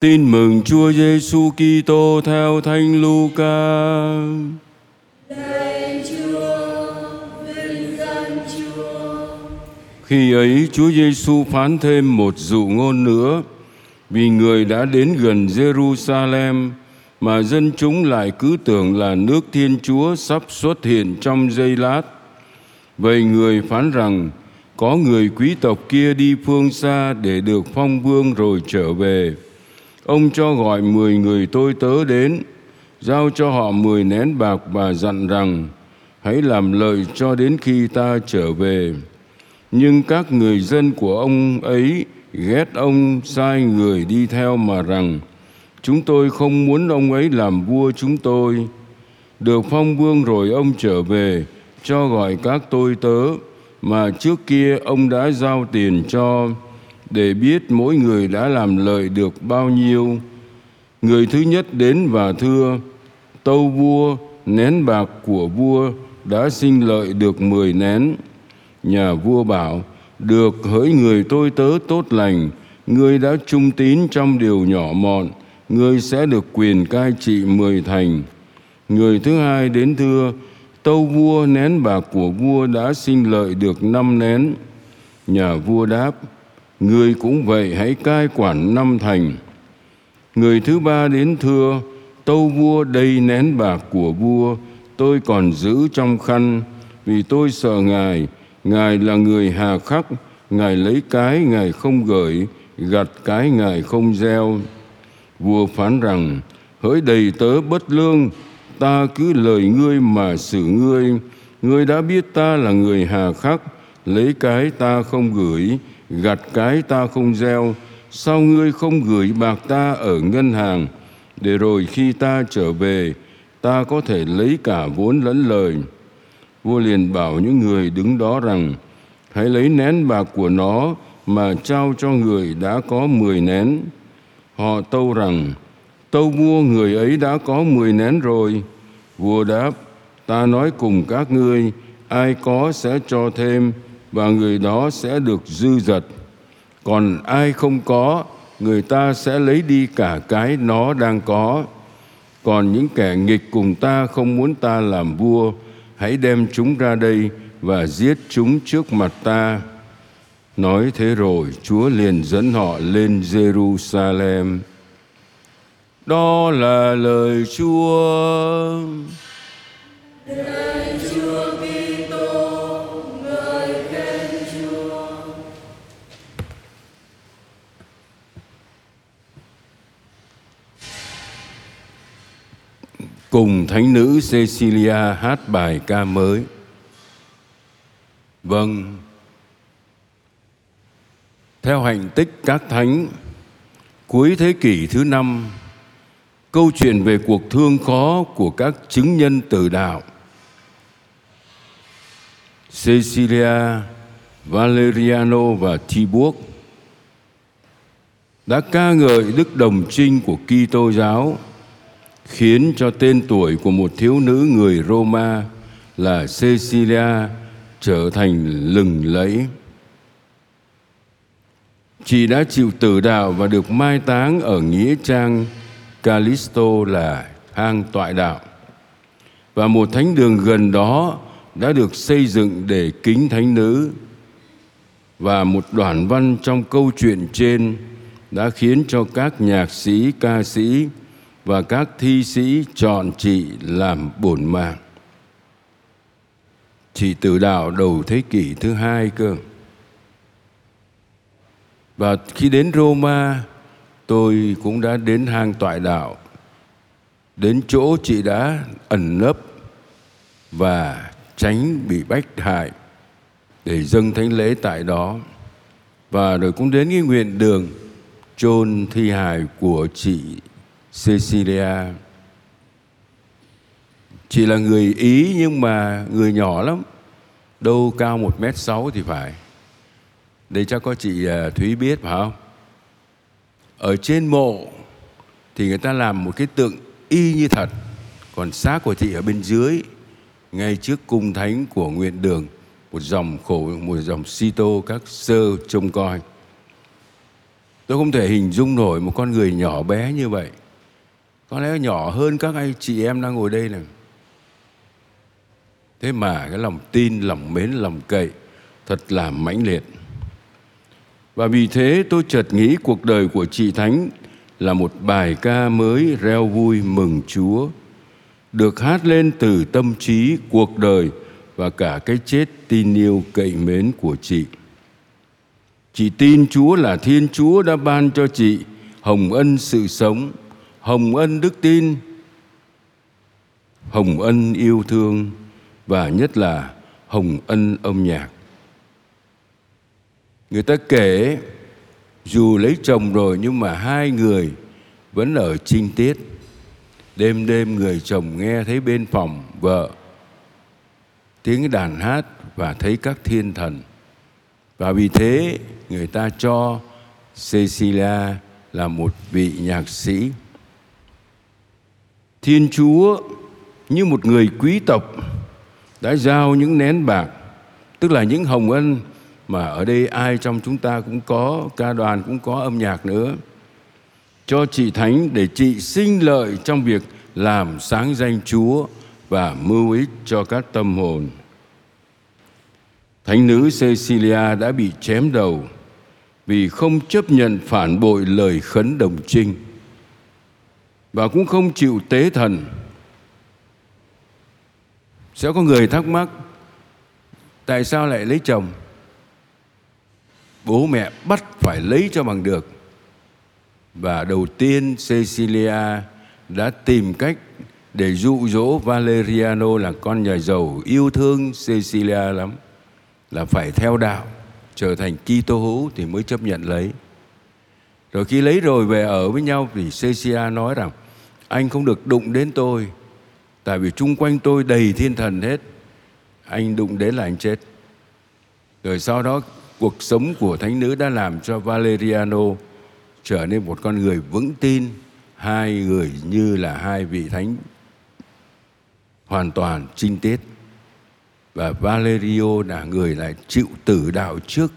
Tin mừng Chúa Giêsu Kitô theo Thánh Luca. Lạy Chúa, vinh danh Chúa. Khi ấy Chúa Giêsu phán thêm một dụ ngôn nữa, vì người đã đến gần Jerusalem mà dân chúng lại cứ tưởng là nước Thiên Chúa sắp xuất hiện trong giây lát. Vậy người phán rằng có người quý tộc kia đi phương xa để được phong vương rồi trở về. Ông cho gọi mười người tôi tớ đến, giao cho họ mười nén bạc và dặn rằng hãy làm lợi cho đến khi ta trở về. Nhưng các người dân của ông ấy ghét ông sai người đi theo mà rằng chúng tôi không muốn ông ấy làm vua chúng tôi. Được phong vương rồi ông trở về cho gọi các tôi tớ mà trước kia ông đã giao tiền cho để biết mỗi người đã làm lợi được bao nhiêu. Người thứ nhất đến và thưa, tâu vua, nén bạc của vua đã sinh lợi được mười nén. Nhà vua bảo, được hỡi người tôi tớ tốt lành, ngươi đã trung tín trong điều nhỏ mọn, ngươi sẽ được quyền cai trị mười thành. Người thứ hai đến thưa, tâu vua nén bạc của vua đã sinh lợi được năm nén. Nhà vua đáp, người cũng vậy hãy cai quản năm thành. Người thứ ba đến thưa, tâu vua đầy nén bạc của vua, tôi còn giữ trong khăn, vì tôi sợ ngài, ngài là người hà khắc, ngài lấy cái ngài không gửi, gặt cái ngài không gieo. Vua phán rằng, hỡi đầy tớ bất lương, ta cứ lời ngươi mà xử ngươi, ngươi đã biết ta là người hà khắc, lấy cái ta không gửi, gặt cái ta không gieo, sao ngươi không gửi bạc ta ở ngân hàng, để rồi khi ta trở về, ta có thể lấy cả vốn lẫn lời. Vua liền bảo những người đứng đó rằng, hãy lấy nén bạc của nó mà trao cho người đã có mười nén. Họ tâu rằng, tâu vua người ấy đã có mười nén rồi. Vua đáp, ta nói cùng các ngươi, ai có sẽ cho thêm, và người đó sẽ được dư dật. Còn ai không có, người ta sẽ lấy đi cả cái nó đang có. Còn những kẻ nghịch cùng ta không muốn ta làm vua, hãy đem chúng ra đây và giết chúng trước mặt ta. Nói thế rồi, Chúa liền dẫn họ lên Jerusalem. Đó là lời Chúa. lời Chúa biết. Cùng thánh nữ Cecilia hát bài ca mới. Vâng. Theo hành tích các thánh, cuối thế kỷ thứ năm, câu chuyện về cuộc thương khó của các chứng nhân tử đạo Cecilia, Valeriano và Thibuốc đã ca ngợi đức đồng trinh của Kitô giáo khiến cho tên tuổi của một thiếu nữ người Roma là Cecilia trở thành lừng lẫy. Chị đã chịu tử đạo và được mai táng ở nghĩa trang Callisto là hang tọa đạo. Và một thánh đường gần đó đã được xây dựng để kính thánh nữ. Và một đoạn văn trong câu chuyện trên đã khiến cho các nhạc sĩ, ca sĩ và các thi sĩ chọn chị làm bổn mạng. Chị từ đạo đầu thế kỷ thứ hai cơ. Và khi đến Roma, tôi cũng đã đến hang toại đạo, đến chỗ chị đã ẩn nấp và tránh bị bách hại để dâng thánh lễ tại đó. Và rồi cũng đến cái nguyện đường chôn thi hài của chị Cecilia. Chị là người Ý nhưng mà người nhỏ lắm, đâu cao một mét sáu thì phải. Đây chắc có chị à, Thúy biết phải không? Ở trên mộ thì người ta làm một cái tượng y như thật, còn xác của chị ở bên dưới, ngay trước cung thánh của nguyện đường, một dòng khổ, một dòng si tô các sơ trông coi. Tôi không thể hình dung nổi một con người nhỏ bé như vậy. Có lẽ nhỏ hơn các anh chị em đang ngồi đây này. Thế mà cái lòng tin, lòng mến, lòng cậy thật là mãnh liệt. Và vì thế tôi chợt nghĩ cuộc đời của chị Thánh là một bài ca mới reo vui mừng Chúa, được hát lên từ tâm trí, cuộc đời và cả cái chết tin yêu cậy mến của chị. Chị tin Chúa là Thiên Chúa đã ban cho chị hồng ân sự sống, hồng ân đức tin, hồng ân yêu thương và nhất là hồng ân âm nhạc. Người ta kể dù lấy chồng rồi nhưng mà hai người vẫn ở trinh tiết. Đêm đêm người chồng nghe thấy bên phòng vợ tiếng đàn hát và thấy các thiên thần. Và vì thế người ta cho Cecilia là một vị nhạc sĩ. Thiên Chúa như một người quý tộc đã giao những nén bạc, tức là những hồng ân mà ở đây ai trong chúng ta cũng có, ca đoàn cũng có âm nhạc nữa. Cho chị Thánh để chị sinh lợi trong việc làm sáng danh Chúa và mưu ích cho các tâm hồn. Thánh nữ Cecilia đã bị chém đầu vì không chấp nhận phản bội lời khấn đồng trinh và cũng không chịu tế thần. Sẽ có người thắc mắc, tại sao lại lấy chồng? Bố mẹ bắt phải lấy cho bằng được. Và đầu tiên Cecilia đã tìm cách để dụ dỗ Valeriano là con nhà giàu, yêu thương Cecilia lắm là phải theo đạo, trở thành Kitô hữu thì mới chấp nhận lấy. Rồi khi lấy rồi về ở với nhau thì Cecilia nói rằng anh không được đụng đến tôi tại vì chung quanh tôi đầy thiên thần hết. Anh đụng đến là anh chết. Rồi sau đó cuộc sống của thánh nữ đã làm cho Valeriano trở nên một con người vững tin, hai người như là hai vị thánh hoàn toàn trinh tiết và Valerio là người lại chịu tử đạo trước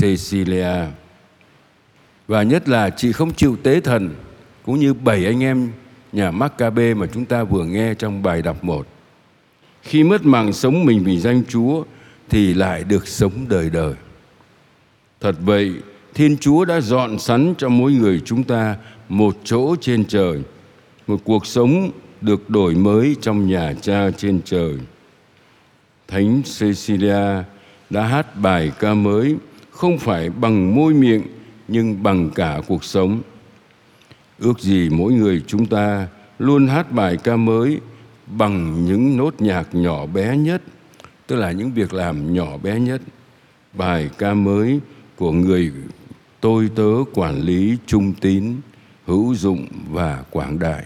Cecilia. Và nhất là chị không chịu tế thần cũng như bảy anh em nhà Maccabe mà chúng ta vừa nghe trong bài đọc một. Khi mất mạng sống mình vì danh Chúa thì lại được sống đời đời. Thật vậy, Thiên Chúa đã dọn sẵn cho mỗi người chúng ta một chỗ trên trời, một cuộc sống được đổi mới trong nhà cha trên trời. Thánh Cecilia đã hát bài ca mới không phải bằng môi miệng nhưng bằng cả cuộc sống. Ước gì mỗi người chúng ta luôn hát bài ca mới bằng những nốt nhạc nhỏ bé nhất, tức là những việc làm nhỏ bé nhất. Bài ca mới của người tôi tớ quản lý trung tín, hữu dụng và quảng đại.